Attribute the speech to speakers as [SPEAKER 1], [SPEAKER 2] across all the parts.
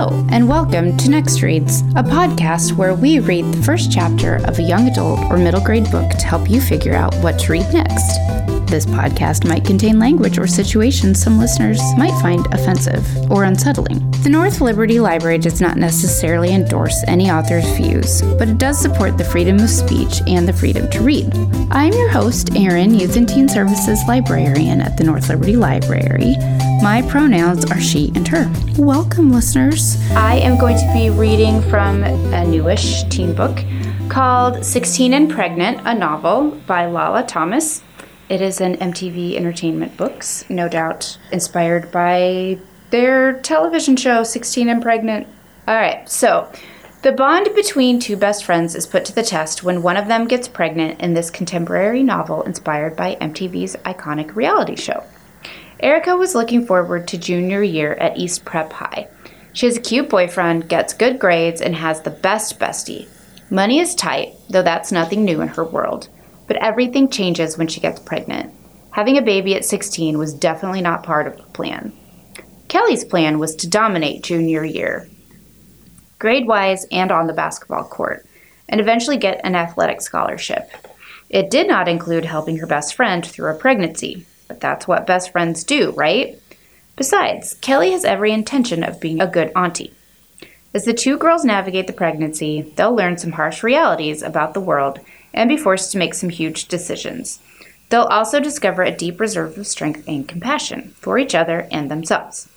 [SPEAKER 1] Hello, and welcome to Next Reads, a podcast where we read the first chapter of a young adult or middle grade book to help you figure out what to read next. This podcast might contain language or situations some listeners might find offensive or unsettling. The North Liberty Library does not necessarily endorse any author's views, but it does support the freedom of speech and the freedom to read. I'm your host, Erin, Youth and Teen Services Librarian at the North Liberty Library. My pronouns are she and her. Welcome, listeners. I am going to be reading from a newish teen book called 16 and Pregnant, a novel by Lala Thomas. It is an MTV Entertainment Books, no doubt inspired by their television show 16 and Pregnant. All right, so the bond between two best friends is put to the test when one of them gets pregnant in this contemporary novel inspired by MTV's iconic reality show. Erica was looking forward to junior year at East Prep High. She has a cute boyfriend, gets good grades, and has the best bestie. Money is tight, though that's nothing new in her world. But everything changes when she gets pregnant. Having a baby at 16 was definitely not part of the plan. Kelly's plan was to dominate junior year, grade wise and on the basketball court, and eventually get an athletic scholarship. It did not include helping her best friend through a pregnancy, but that's what best friends do, right? Besides, Kelly has every intention of being a good auntie. As the two girls navigate the pregnancy, they'll learn some harsh realities about the world and be forced to make some huge decisions. They'll also discover a deep reserve of strength and compassion for each other and themselves.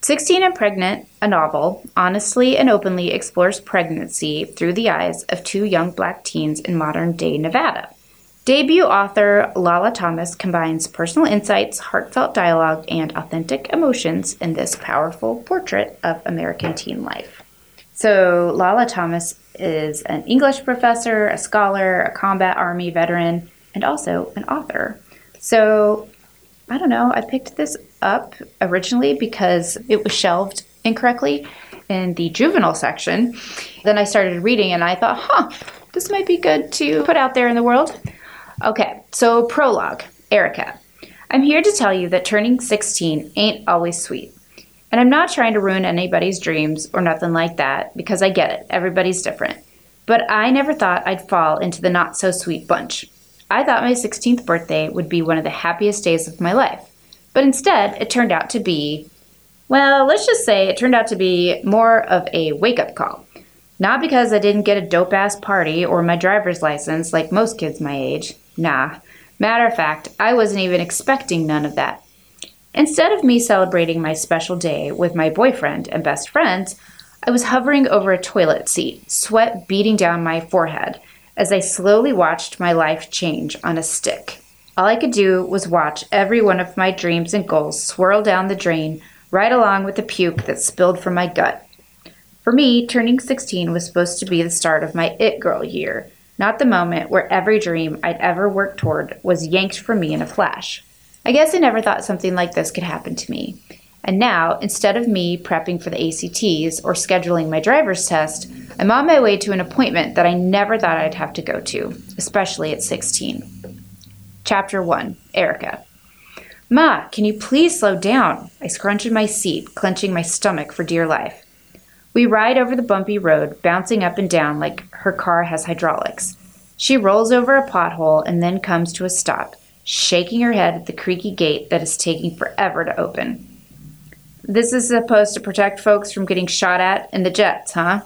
[SPEAKER 1] 16 and Pregnant, a novel, honestly and openly explores pregnancy through the eyes of two young black teens in modern day Nevada. Debut author Lala Thomas combines personal insights, heartfelt dialogue, and authentic emotions in this powerful portrait of American teen life. So, Lala Thomas is an English professor, a scholar, a combat army veteran, and also an author. So, I don't know, I picked this up originally because it was shelved incorrectly in the juvenile section. Then I started reading and I thought, huh, this might be good to put out there in the world. Okay, so prologue Erica. I'm here to tell you that turning 16 ain't always sweet. And I'm not trying to ruin anybody's dreams or nothing like that because I get it, everybody's different. But I never thought I'd fall into the not so sweet bunch. I thought my 16th birthday would be one of the happiest days of my life. But instead, it turned out to be, well, let's just say it turned out to be more of a wake up call. Not because I didn't get a dope ass party or my driver's license like most kids my age. Nah. Matter of fact, I wasn't even expecting none of that. Instead of me celebrating my special day with my boyfriend and best friends, I was hovering over a toilet seat, sweat beating down my forehead, as I slowly watched my life change on a stick. All I could do was watch every one of my dreams and goals swirl down the drain, right along with the puke that spilled from my gut. For me, turning 16 was supposed to be the start of my it girl year, not the moment where every dream I'd ever worked toward was yanked from me in a flash. I guess I never thought something like this could happen to me. And now, instead of me prepping for the ACTs or scheduling my driver's test, I'm on my way to an appointment that I never thought I'd have to go to, especially at 16. Chapter 1 Erica. Ma, can you please slow down? I scrunch in my seat, clenching my stomach for dear life. We ride over the bumpy road, bouncing up and down like her car has hydraulics. She rolls over a pothole and then comes to a stop, shaking her head at the creaky gate that is taking forever to open. This is supposed to protect folks from getting shot at in the jets, huh?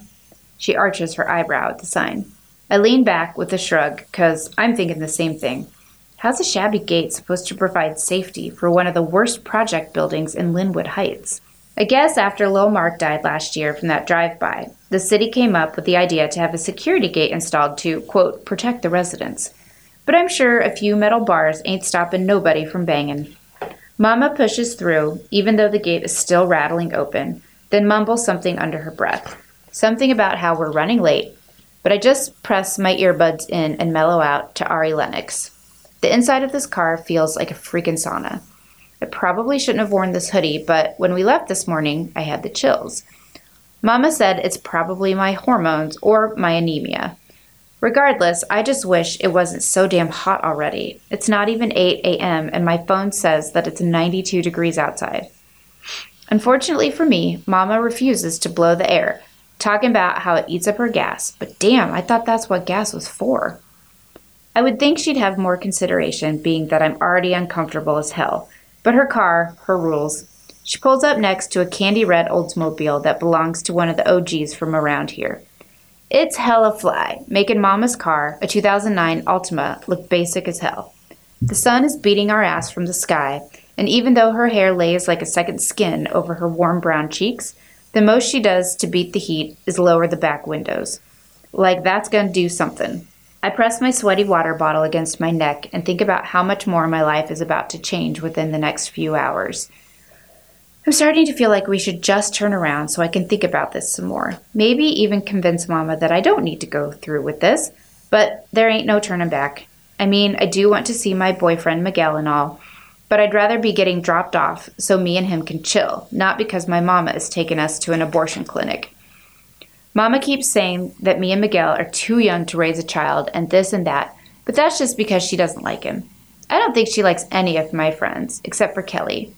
[SPEAKER 1] She arches her eyebrow at the sign. I lean back with a shrug, because I'm thinking the same thing. How's a shabby gate supposed to provide safety for one of the worst project buildings in Linwood Heights? I guess after Lil Mark died last year from that drive by, the city came up with the idea to have a security gate installed to, quote, protect the residents. But I'm sure a few metal bars ain't stopping nobody from banging. Mama pushes through, even though the gate is still rattling open, then mumbles something under her breath. Something about how we're running late, but I just press my earbuds in and mellow out to Ari Lennox. The inside of this car feels like a freaking sauna. I probably shouldn't have worn this hoodie, but when we left this morning, I had the chills. Mama said it's probably my hormones or my anemia. Regardless, I just wish it wasn't so damn hot already. It's not even 8 a.m., and my phone says that it's 92 degrees outside. Unfortunately for me, Mama refuses to blow the air, talking about how it eats up her gas. But damn, I thought that's what gas was for. I would think she'd have more consideration, being that I'm already uncomfortable as hell. But her car, her rules. She pulls up next to a candy red Oldsmobile that belongs to one of the OGs from around here. It's hella fly, making Mama's car, a 2009 Altima, look basic as hell. The sun is beating our ass from the sky, and even though her hair lays like a second skin over her warm brown cheeks, the most she does to beat the heat is lower the back windows. Like that's gonna do something. I press my sweaty water bottle against my neck and think about how much more my life is about to change within the next few hours. I'm starting to feel like we should just turn around so I can think about this some more. Maybe even convince Mama that I don't need to go through with this, but there ain't no turning back. I mean, I do want to see my boyfriend Miguel and all, but I'd rather be getting dropped off so me and him can chill, not because my mama is taking us to an abortion clinic. Mama keeps saying that me and Miguel are too young to raise a child and this and that, but that's just because she doesn't like him. I don't think she likes any of my friends, except for Kelly.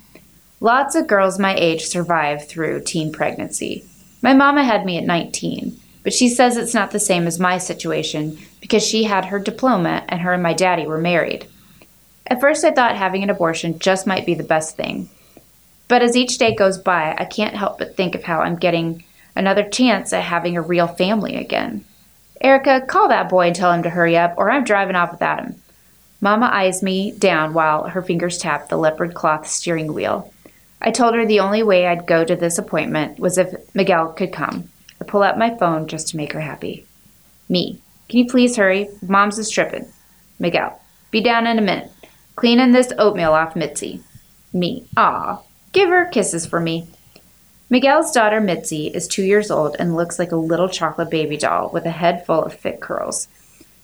[SPEAKER 1] Lots of girls my age survive through teen pregnancy. My mama had me at 19, but she says it's not the same as my situation because she had her diploma and her and my daddy were married. At first, I thought having an abortion just might be the best thing. But as each day goes by, I can't help but think of how I'm getting another chance at having a real family again. Erica, call that boy and tell him to hurry up, or I'm driving off without him. Mama eyes me down while her fingers tap the leopard cloth steering wheel. I told her the only way I'd go to this appointment was if Miguel could come. I pull out my phone just to make her happy. Me, can you please hurry? Mom's is tripping. Miguel, be down in a minute. Cleaning this oatmeal off Mitzi. Me, ah, give her kisses for me. Miguel's daughter Mitzi is two years old and looks like a little chocolate baby doll with a head full of thick curls.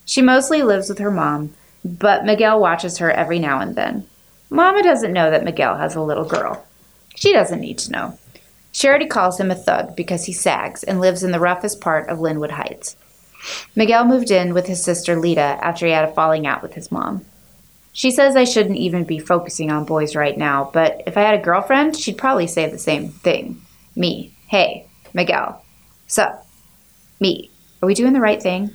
[SPEAKER 1] She mostly lives with her mom, but Miguel watches her every now and then. Mama doesn't know that Miguel has a little girl. She doesn't need to know. Charity calls him a thug because he sags and lives in the roughest part of Linwood Heights. Miguel moved in with his sister Lita after he had a falling out with his mom. She says I shouldn't even be focusing on boys right now, but if I had a girlfriend, she'd probably say the same thing. Me. Hey, Miguel. Sup? Me. Are we doing the right thing?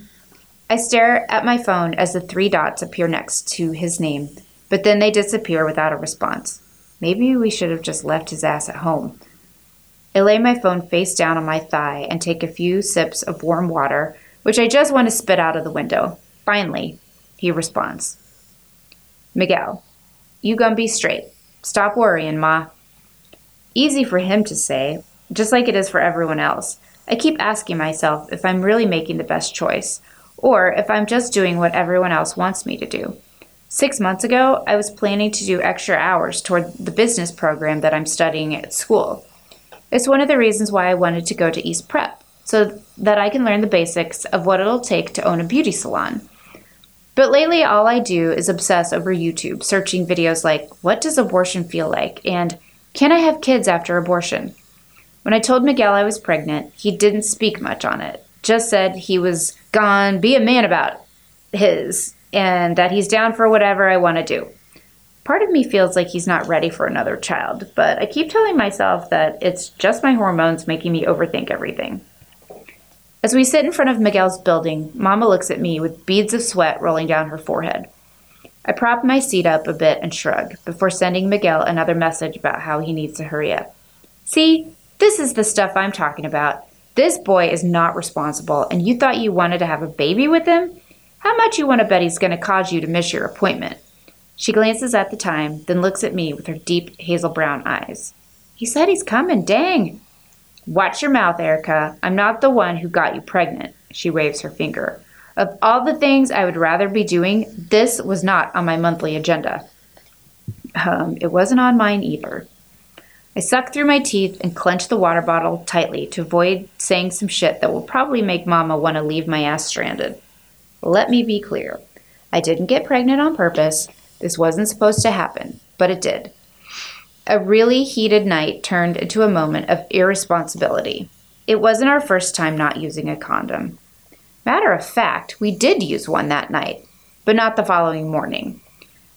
[SPEAKER 1] I stare at my phone as the three dots appear next to his name, but then they disappear without a response. Maybe we should have just left his ass at home. I lay my phone face down on my thigh and take a few sips of warm water, which I just want to spit out of the window. Finally, he responds Miguel, you gonna be straight. Stop worrying, Ma. Easy for him to say, just like it is for everyone else. I keep asking myself if I'm really making the best choice, or if I'm just doing what everyone else wants me to do. Six months ago, I was planning to do extra hours toward the business program that I'm studying at school. It's one of the reasons why I wanted to go to East Prep, so that I can learn the basics of what it'll take to own a beauty salon. But lately, all I do is obsess over YouTube, searching videos like, What does abortion feel like? and Can I have kids after abortion? When I told Miguel I was pregnant, he didn't speak much on it, just said he was gone, be a man about his, and that he's down for whatever I want to do. Part of me feels like he's not ready for another child, but I keep telling myself that it's just my hormones making me overthink everything. As we sit in front of Miguel's building, Mama looks at me with beads of sweat rolling down her forehead. I prop my seat up a bit and shrug before sending Miguel another message about how he needs to hurry up. See, this is the stuff I'm talking about. This boy is not responsible, and you thought you wanted to have a baby with him? How much you want to bet he's going to cause you to miss your appointment? She glances at the time, then looks at me with her deep hazel brown eyes. He said he's coming, dang. Watch your mouth, Erica. I'm not the one who got you pregnant. She waves her finger. Of all the things I would rather be doing, this was not on my monthly agenda. Um, it wasn't on mine either. I suck through my teeth and clench the water bottle tightly to avoid saying some shit that will probably make Mama want to leave my ass stranded. Let me be clear. I didn't get pregnant on purpose. This wasn't supposed to happen, but it did. A really heated night turned into a moment of irresponsibility. It wasn't our first time not using a condom. Matter of fact, we did use one that night, but not the following morning.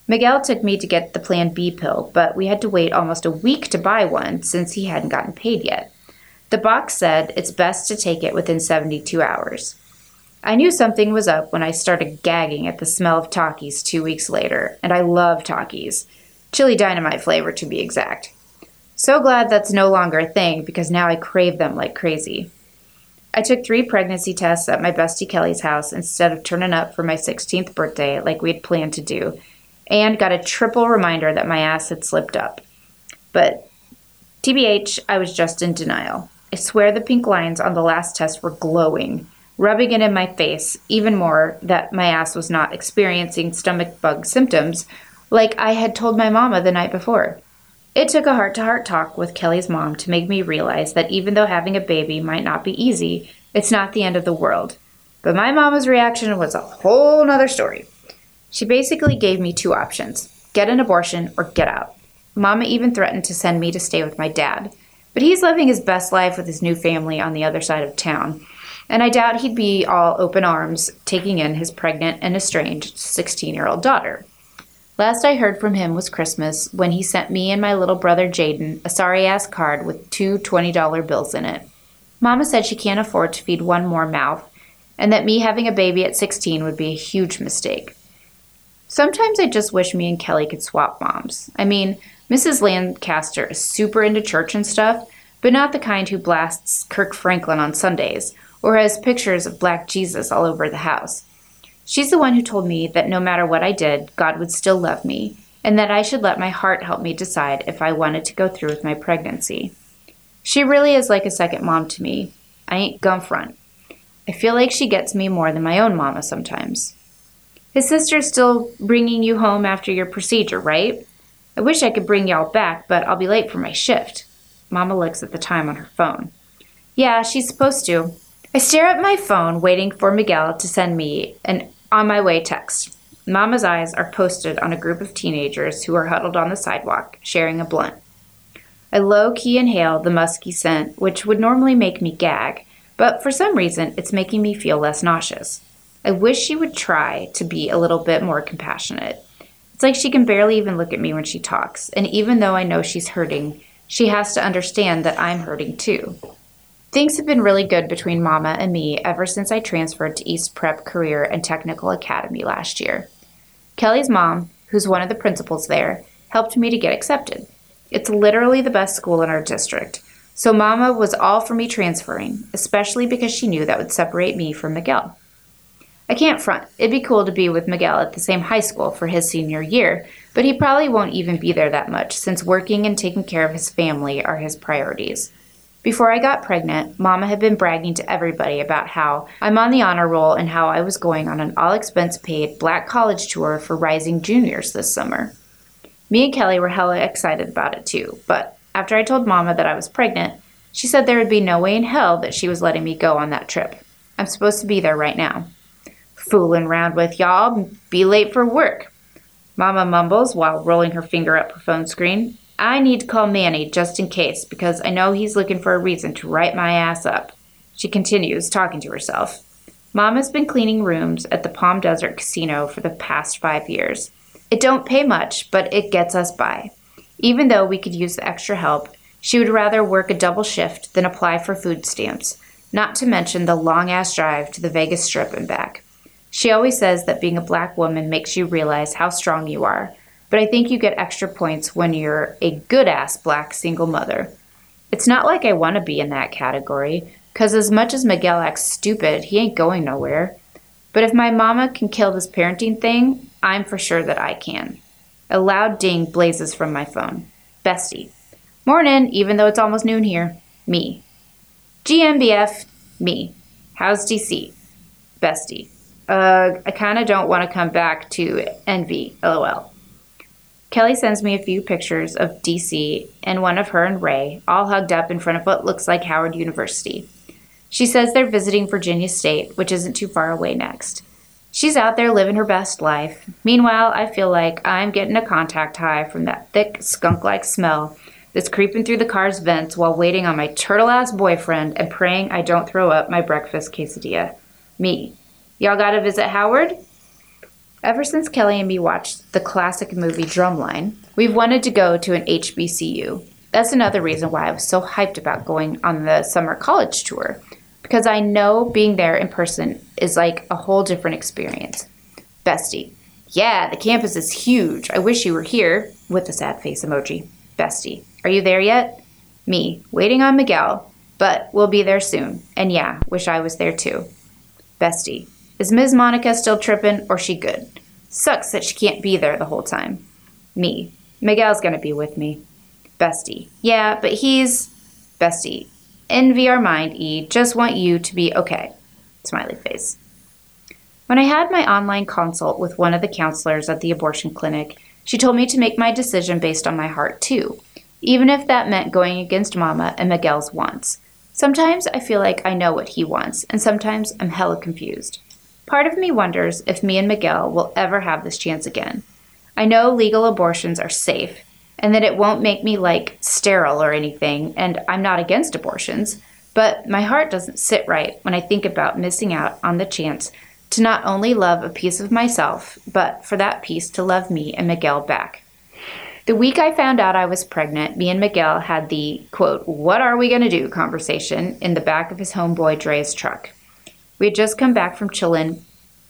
[SPEAKER 1] Miguel took me to get the Plan B pill, but we had to wait almost a week to buy one since he hadn't gotten paid yet. The box said it's best to take it within 72 hours. I knew something was up when I started gagging at the smell of Takis two weeks later, and I love Takis. Chili dynamite flavor, to be exact. So glad that's no longer a thing because now I crave them like crazy. I took three pregnancy tests at my bestie Kelly's house instead of turning up for my 16th birthday like we had planned to do, and got a triple reminder that my ass had slipped up. But TBH, I was just in denial. I swear the pink lines on the last test were glowing, rubbing it in my face even more that my ass was not experiencing stomach bug symptoms like I had told my mama the night before. It took a heart to heart talk with Kelly's mom to make me realize that even though having a baby might not be easy, it's not the end of the world. But my mama's reaction was a whole nother story. She basically gave me two options get an abortion or get out. Mama even threatened to send me to stay with my dad, but he's living his best life with his new family on the other side of town, and I doubt he'd be all open arms taking in his pregnant and estranged 16 year old daughter. Last I heard from him was Christmas when he sent me and my little brother Jaden a sorry ass card with two $20 bills in it. Mama said she can't afford to feed one more mouth, and that me having a baby at 16 would be a huge mistake. Sometimes I just wish me and Kelly could swap moms. I mean, Mrs. Lancaster is super into church and stuff, but not the kind who blasts Kirk Franklin on Sundays or has pictures of black Jesus all over the house. She's the one who told me that no matter what I did, God would still love me, and that I should let my heart help me decide if I wanted to go through with my pregnancy. She really is like a second mom to me. I ain't gum front. I feel like she gets me more than my own mama sometimes. His sister's still bringing you home after your procedure, right? I wish I could bring y'all back, but I'll be late for my shift. Mama looks at the time on her phone. Yeah, she's supposed to. I stare at my phone, waiting for Miguel to send me an on my way text. Mama's eyes are posted on a group of teenagers who are huddled on the sidewalk, sharing a blunt. I low key inhale the musky scent, which would normally make me gag, but for some reason it's making me feel less nauseous. I wish she would try to be a little bit more compassionate. It's like she can barely even look at me when she talks, and even though I know she's hurting, she has to understand that I'm hurting too. Things have been really good between Mama and me ever since I transferred to East Prep Career and Technical Academy last year. Kelly's mom, who's one of the principals there, helped me to get accepted. It's literally the best school in our district, so Mama was all for me transferring, especially because she knew that would separate me from Miguel. I can't front. It'd be cool to be with Miguel at the same high school for his senior year, but he probably won't even be there that much since working and taking care of his family are his priorities. Before I got pregnant, Mama had been bragging to everybody about how I'm on the honor roll and how I was going on an all expense paid black college tour for rising juniors this summer. Me and Kelly were hella excited about it too, but after I told Mama that I was pregnant, she said there would be no way in hell that she was letting me go on that trip. I'm supposed to be there right now fooling around with y'all, be late for work. Mama mumbles while rolling her finger up her phone screen. I need to call Manny just in case because I know he's looking for a reason to write my ass up. She continues, talking to herself. Mama's been cleaning rooms at the Palm Desert Casino for the past five years. It don't pay much, but it gets us by. Even though we could use the extra help, she would rather work a double shift than apply for food stamps, not to mention the long ass drive to the Vegas Strip and back. She always says that being a black woman makes you realize how strong you are, but I think you get extra points when you're a good ass black single mother. It's not like I want to be in that category, because as much as Miguel acts stupid, he ain't going nowhere. But if my mama can kill this parenting thing, I'm for sure that I can. A loud ding blazes from my phone. Bestie. Morning, even though it's almost noon here. Me. GMBF. Me. How's DC? Bestie uh, I kind of don't want to come back to NV, lol. Kelly sends me a few pictures of DC and one of her and Ray, all hugged up in front of what looks like Howard University. She says they're visiting Virginia State, which isn't too far away next. She's out there living her best life. Meanwhile, I feel like I'm getting a contact high from that thick, skunk like smell that's creeping through the car's vents while waiting on my turtle ass boyfriend and praying I don't throw up my breakfast quesadilla. Me, Y'all got to visit Howard? Ever since Kelly and me watched the classic movie Drumline, we've wanted to go to an HBCU. That's another reason why I was so hyped about going on the summer college tour, because I know being there in person is like a whole different experience. Bestie, yeah, the campus is huge. I wish you were here, with a sad face emoji. Bestie, are you there yet? Me, waiting on Miguel, but we'll be there soon. And yeah, wish I was there too. Bestie, is Ms. Monica still tripping or she good? Sucks that she can't be there the whole time. Me, Miguel's gonna be with me. Bestie, yeah, but he's. Bestie, envy our mind, E. Just want you to be okay. Smiley face. When I had my online consult with one of the counselors at the abortion clinic, she told me to make my decision based on my heart, too, even if that meant going against Mama and Miguel's wants. Sometimes I feel like I know what he wants, and sometimes I'm hella confused. Part of me wonders if me and Miguel will ever have this chance again. I know legal abortions are safe, and that it won't make me like sterile or anything, and I'm not against abortions, but my heart doesn't sit right when I think about missing out on the chance to not only love a piece of myself, but for that piece to love me and Miguel back. The week I found out I was pregnant, me and Miguel had the quote, What are we going to do conversation in the back of his homeboy Dre's truck. We had just come back from chillin'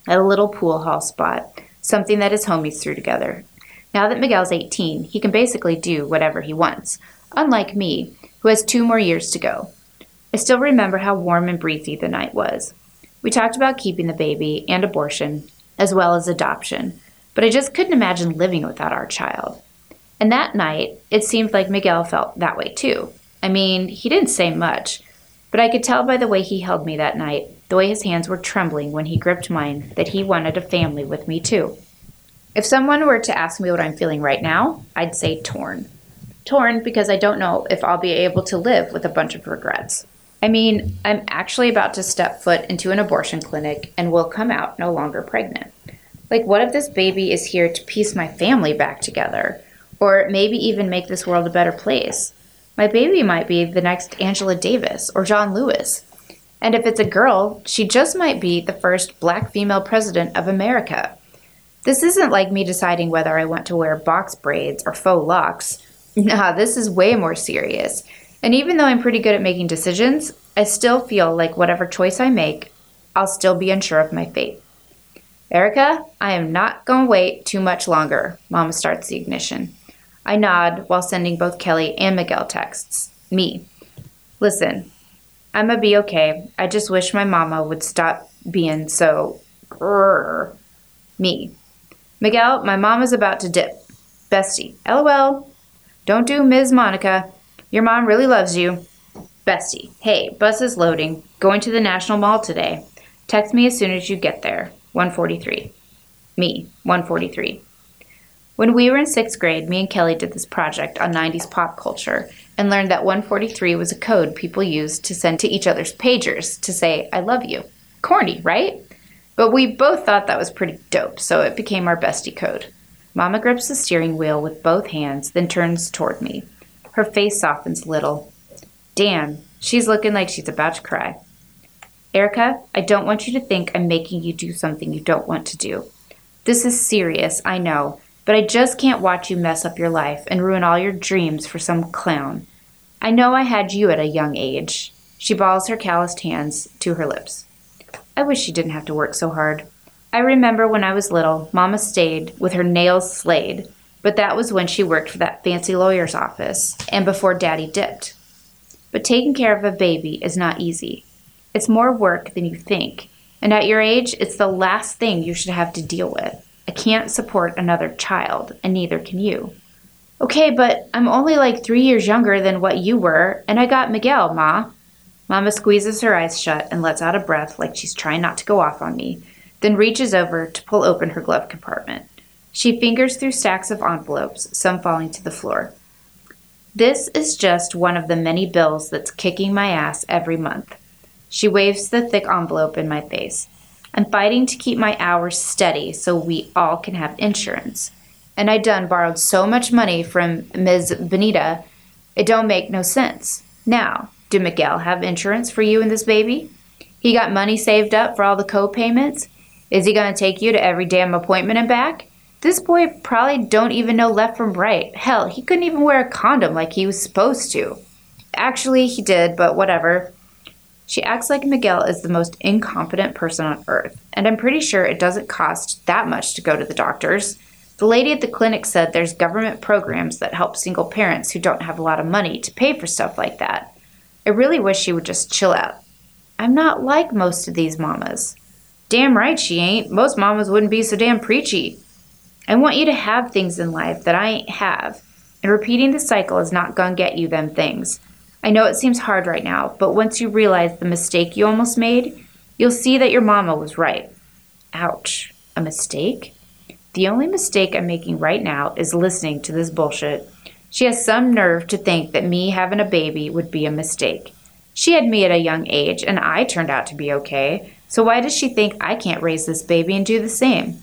[SPEAKER 1] at a little pool hall spot, something that his homies threw together. Now that Miguel's 18, he can basically do whatever he wants, unlike me, who has two more years to go. I still remember how warm and breezy the night was. We talked about keeping the baby and abortion, as well as adoption, but I just couldn't imagine living without our child. And that night, it seemed like Miguel felt that way too. I mean, he didn't say much, but I could tell by the way he held me that night, the way his hands were trembling when he gripped mine, that he wanted a family with me too. If someone were to ask me what I'm feeling right now, I'd say torn. Torn because I don't know if I'll be able to live with a bunch of regrets. I mean, I'm actually about to step foot into an abortion clinic and will come out no longer pregnant. Like, what if this baby is here to piece my family back together? Or maybe even make this world a better place? My baby might be the next Angela Davis or John Lewis. And if it's a girl, she just might be the first black female president of America. This isn't like me deciding whether I want to wear box braids or faux locks. Mm-hmm. Nah, this is way more serious. And even though I'm pretty good at making decisions, I still feel like whatever choice I make, I'll still be unsure of my fate. Erica, I am not going to wait too much longer. Mama starts the ignition. I nod while sending both Kelly and Miguel texts. Me. Listen, I'm going to be okay. I just wish my mama would stop being so. Grrr. Me. Miguel, my mama's about to dip. Bestie. LOL. Don't do Ms. Monica. Your mom really loves you. Bestie, hey, bus is loading. Going to the National Mall today. Text me as soon as you get there. 143. Me, 143. When we were in sixth grade, me and Kelly did this project on 90s pop culture and learned that 143 was a code people used to send to each other's pagers to say, I love you. Corny, right? But we both thought that was pretty dope, so it became our bestie code. Mama grips the steering wheel with both hands, then turns toward me. Her face softens a little. Damn, she's looking like she's about to cry. Erica, I don't want you to think I'm making you do something you don't want to do. This is serious, I know, but I just can't watch you mess up your life and ruin all your dreams for some clown. I know I had you at a young age. She balls her calloused hands to her lips. I wish she didn't have to work so hard. I remember when I was little, Mama stayed with her nails slayed but that was when she worked for that fancy lawyer's office and before Daddy dipped. But taking care of a baby is not easy. It's more work than you think, and at your age, it's the last thing you should have to deal with. I can't support another child, and neither can you. Okay, but I'm only like three years younger than what you were, and I got Miguel, Ma. Mama squeezes her eyes shut and lets out a breath like she's trying not to go off on me, then reaches over to pull open her glove compartment. She fingers through stacks of envelopes, some falling to the floor. This is just one of the many bills that's kicking my ass every month. She waves the thick envelope in my face. I'm fighting to keep my hours steady so we all can have insurance. And I done borrowed so much money from Ms. Benita, it don't make no sense. Now, do Miguel have insurance for you and this baby? He got money saved up for all the co-payments? Is he going to take you to every damn appointment and back? This boy probably don't even know left from right. Hell, he couldn't even wear a condom like he was supposed to. Actually, he did, but whatever. She acts like Miguel is the most incompetent person on earth, and I'm pretty sure it doesn't cost that much to go to the doctors. The lady at the clinic said there's government programs that help single parents who don't have a lot of money to pay for stuff like that. I really wish she would just chill out. I'm not like most of these mamas. Damn right she ain't. Most mamas wouldn't be so damn preachy. I want you to have things in life that I ain't have, and repeating the cycle is not gonna get you them things. I know it seems hard right now, but once you realize the mistake you almost made, you'll see that your mama was right. Ouch. A mistake? The only mistake I'm making right now is listening to this bullshit. She has some nerve to think that me having a baby would be a mistake. She had me at a young age, and I turned out to be okay. So why does she think I can't raise this baby and do the same?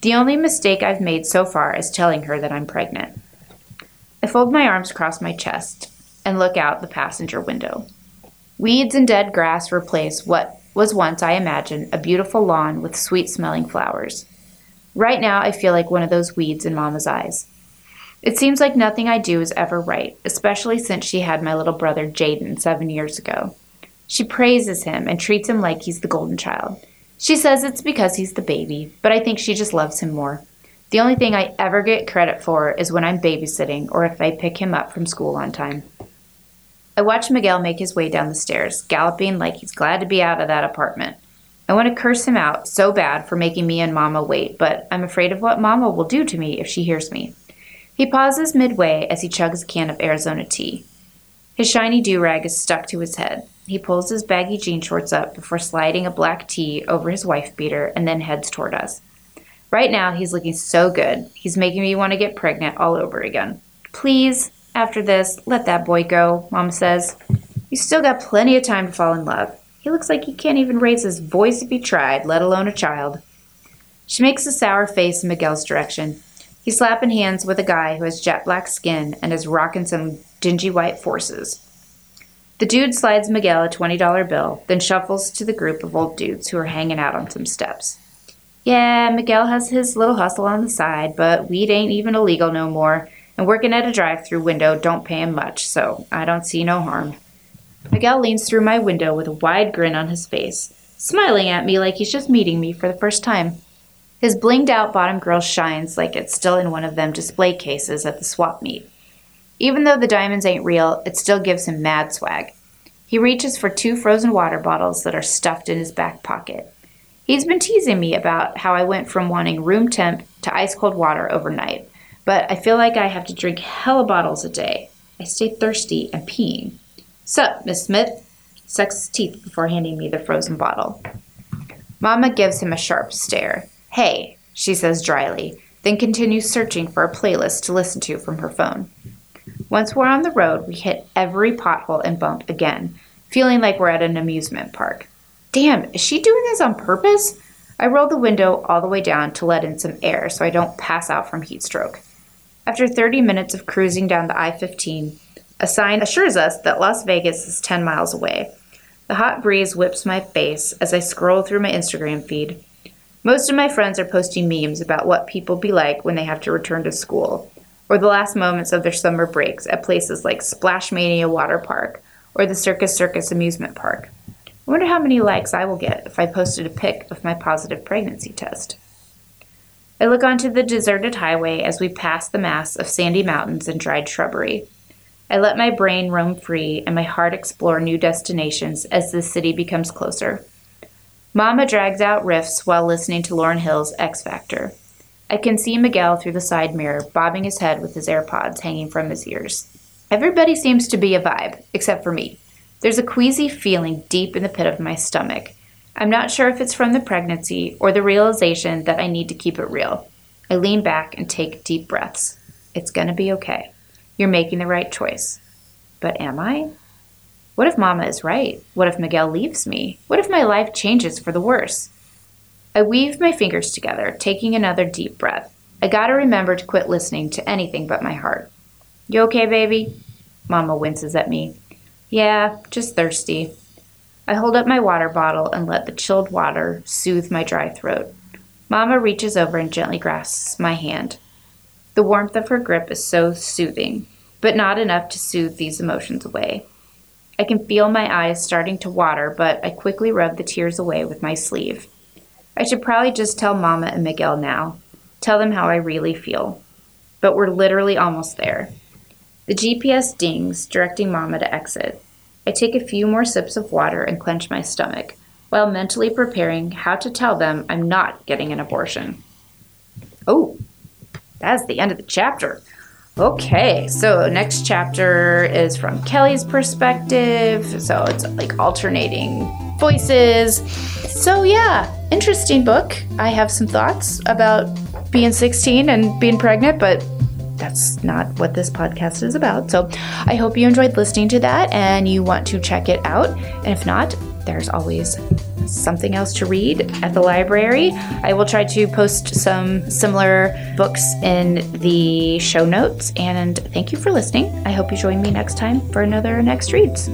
[SPEAKER 1] The only mistake I've made so far is telling her that I'm pregnant. I fold my arms across my chest and look out the passenger window. Weeds and dead grass replace what was once, I imagine, a beautiful lawn with sweet smelling flowers. Right now, I feel like one of those weeds in Mama's eyes. It seems like nothing I do is ever right, especially since she had my little brother Jaden seven years ago. She praises him and treats him like he's the golden child. She says it's because he's the baby, but I think she just loves him more. The only thing I ever get credit for is when I'm babysitting or if I pick him up from school on time. I watch Miguel make his way down the stairs, galloping like he's glad to be out of that apartment. I want to curse him out so bad for making me and Mama wait, but I'm afraid of what Mama will do to me if she hears me. He pauses midway as he chugs a can of Arizona tea. His shiny do rag is stuck to his head. He pulls his baggy jean shorts up before sliding a black tee over his wife beater and then heads toward us. Right now, he's looking so good. He's making me want to get pregnant all over again. Please, after this, let that boy go, Mom says. You still got plenty of time to fall in love. He looks like he can't even raise his voice if he tried, let alone a child. She makes a sour face in Miguel's direction. He's slapping hands with a guy who has jet black skin and is rocking some dingy white forces. The dude slides Miguel a $20 bill, then shuffles to the group of old dudes who are hanging out on some steps. Yeah, Miguel has his little hustle on the side, but weed ain't even illegal no more, and working at a drive through window don't pay him much, so I don't see no harm. Miguel leans through my window with a wide grin on his face, smiling at me like he's just meeting me for the first time. His blinged out bottom grill shines like it's still in one of them display cases at the swap meet. Even though the diamonds ain't real, it still gives him mad swag. He reaches for two frozen water bottles that are stuffed in his back pocket. He's been teasing me about how I went from wanting room temp to ice cold water overnight, but I feel like I have to drink hella bottles a day. I stay thirsty and peeing. Sup, Miss Smith? Sucks his teeth before handing me the frozen bottle. Mama gives him a sharp stare. Hey, she says dryly, then continues searching for a playlist to listen to from her phone. Once we're on the road, we hit every pothole and bump again, feeling like we're at an amusement park. Damn, is she doing this on purpose? I roll the window all the way down to let in some air so I don't pass out from heat stroke. After 30 minutes of cruising down the I 15, a sign assures us that Las Vegas is 10 miles away. The hot breeze whips my face as I scroll through my Instagram feed. Most of my friends are posting memes about what people be like when they have to return to school, or the last moments of their summer breaks at places like Splash Mania Water Park or the Circus Circus Amusement Park. I wonder how many likes I will get if I posted a pic of my positive pregnancy test. I look onto the deserted highway as we pass the mass of sandy mountains and dried shrubbery. I let my brain roam free and my heart explore new destinations as the city becomes closer. Mama drags out riffs while listening to Lauryn Hill's Ex-Factor. I can see Miguel through the side mirror, bobbing his head with his AirPods hanging from his ears. Everybody seems to be a vibe, except for me. There's a queasy feeling deep in the pit of my stomach. I'm not sure if it's from the pregnancy or the realization that I need to keep it real. I lean back and take deep breaths. It's gonna be okay. You're making the right choice. But am I? What if Mama is right? What if Miguel leaves me? What if my life changes for the worse? I weave my fingers together, taking another deep breath. I gotta remember to quit listening to anything but my heart. You okay, baby? Mama winces at me. Yeah, just thirsty. I hold up my water bottle and let the chilled water soothe my dry throat. Mama reaches over and gently grasps my hand. The warmth of her grip is so soothing, but not enough to soothe these emotions away. I can feel my eyes starting to water, but I quickly rub the tears away with my sleeve. I should probably just tell Mama and Miguel now. Tell them how I really feel. But we're literally almost there. The GPS dings, directing Mama to exit. I take a few more sips of water and clench my stomach while mentally preparing how to tell them I'm not getting an abortion. Oh, that's the end of the chapter. Okay, so next chapter is from Kelly's perspective. So it's like alternating voices. So, yeah, interesting book. I have some thoughts about being 16 and being pregnant, but that's not what this podcast is about. So I hope you enjoyed listening to that and you want to check it out. And if not, there's always something else to read at the library. I will try to post some similar books in the show notes. And thank you for listening. I hope you join me next time for another Next Reads.